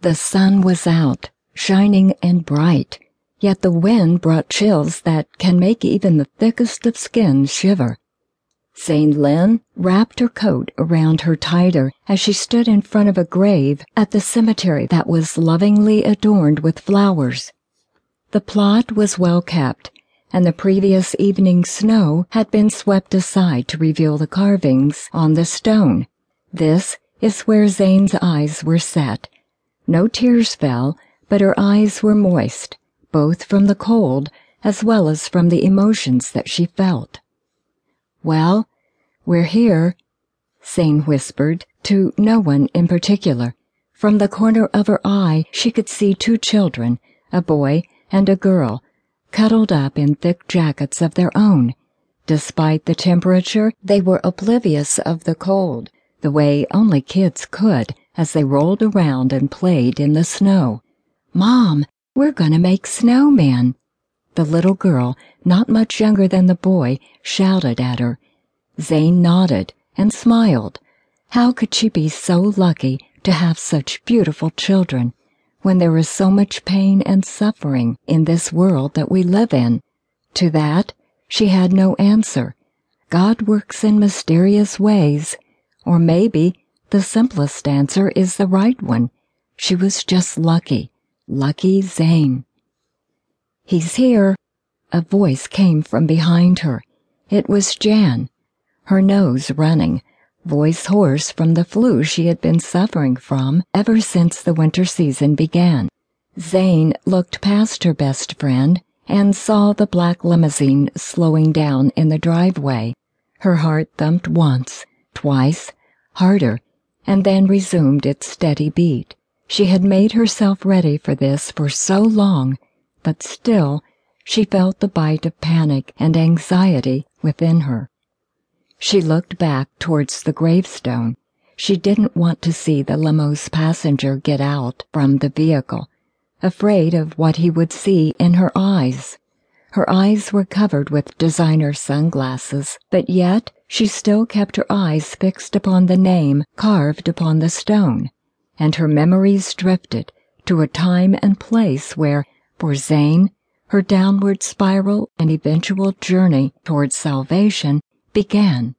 The sun was out, shining and bright, yet the wind brought chills that can make even the thickest of skins shiver. Zane Lynn wrapped her coat around her tighter as she stood in front of a grave at the cemetery that was lovingly adorned with flowers. The plot was well kept, and the previous evening's snow had been swept aside to reveal the carvings on the stone. This is where Zane's eyes were set. No tears fell, but her eyes were moist, both from the cold as well as from the emotions that she felt. Well, we're here, Zane whispered, to no one in particular. From the corner of her eye, she could see two children, a boy and a girl, cuddled up in thick jackets of their own. Despite the temperature, they were oblivious of the cold, the way only kids could as they rolled around and played in the snow. Mom, we're going to make snowmen. The little girl, not much younger than the boy, shouted at her. Zane nodded and smiled. How could she be so lucky to have such beautiful children when there is so much pain and suffering in this world that we live in? To that, she had no answer. God works in mysterious ways, or maybe the simplest answer is the right one. She was just lucky. Lucky Zane. He's here. A voice came from behind her. It was Jan her nose running, voice hoarse from the flu she had been suffering from ever since the winter season began. Zane looked past her best friend and saw the black limousine slowing down in the driveway. Her heart thumped once, twice, harder, and then resumed its steady beat. She had made herself ready for this for so long, but still she felt the bite of panic and anxiety within her. She looked back towards the gravestone. She didn't want to see the limo's passenger get out from the vehicle, afraid of what he would see in her eyes. Her eyes were covered with designer sunglasses, but yet she still kept her eyes fixed upon the name carved upon the stone, and her memories drifted to a time and place where, for Zane, her downward spiral and eventual journey towards salvation began.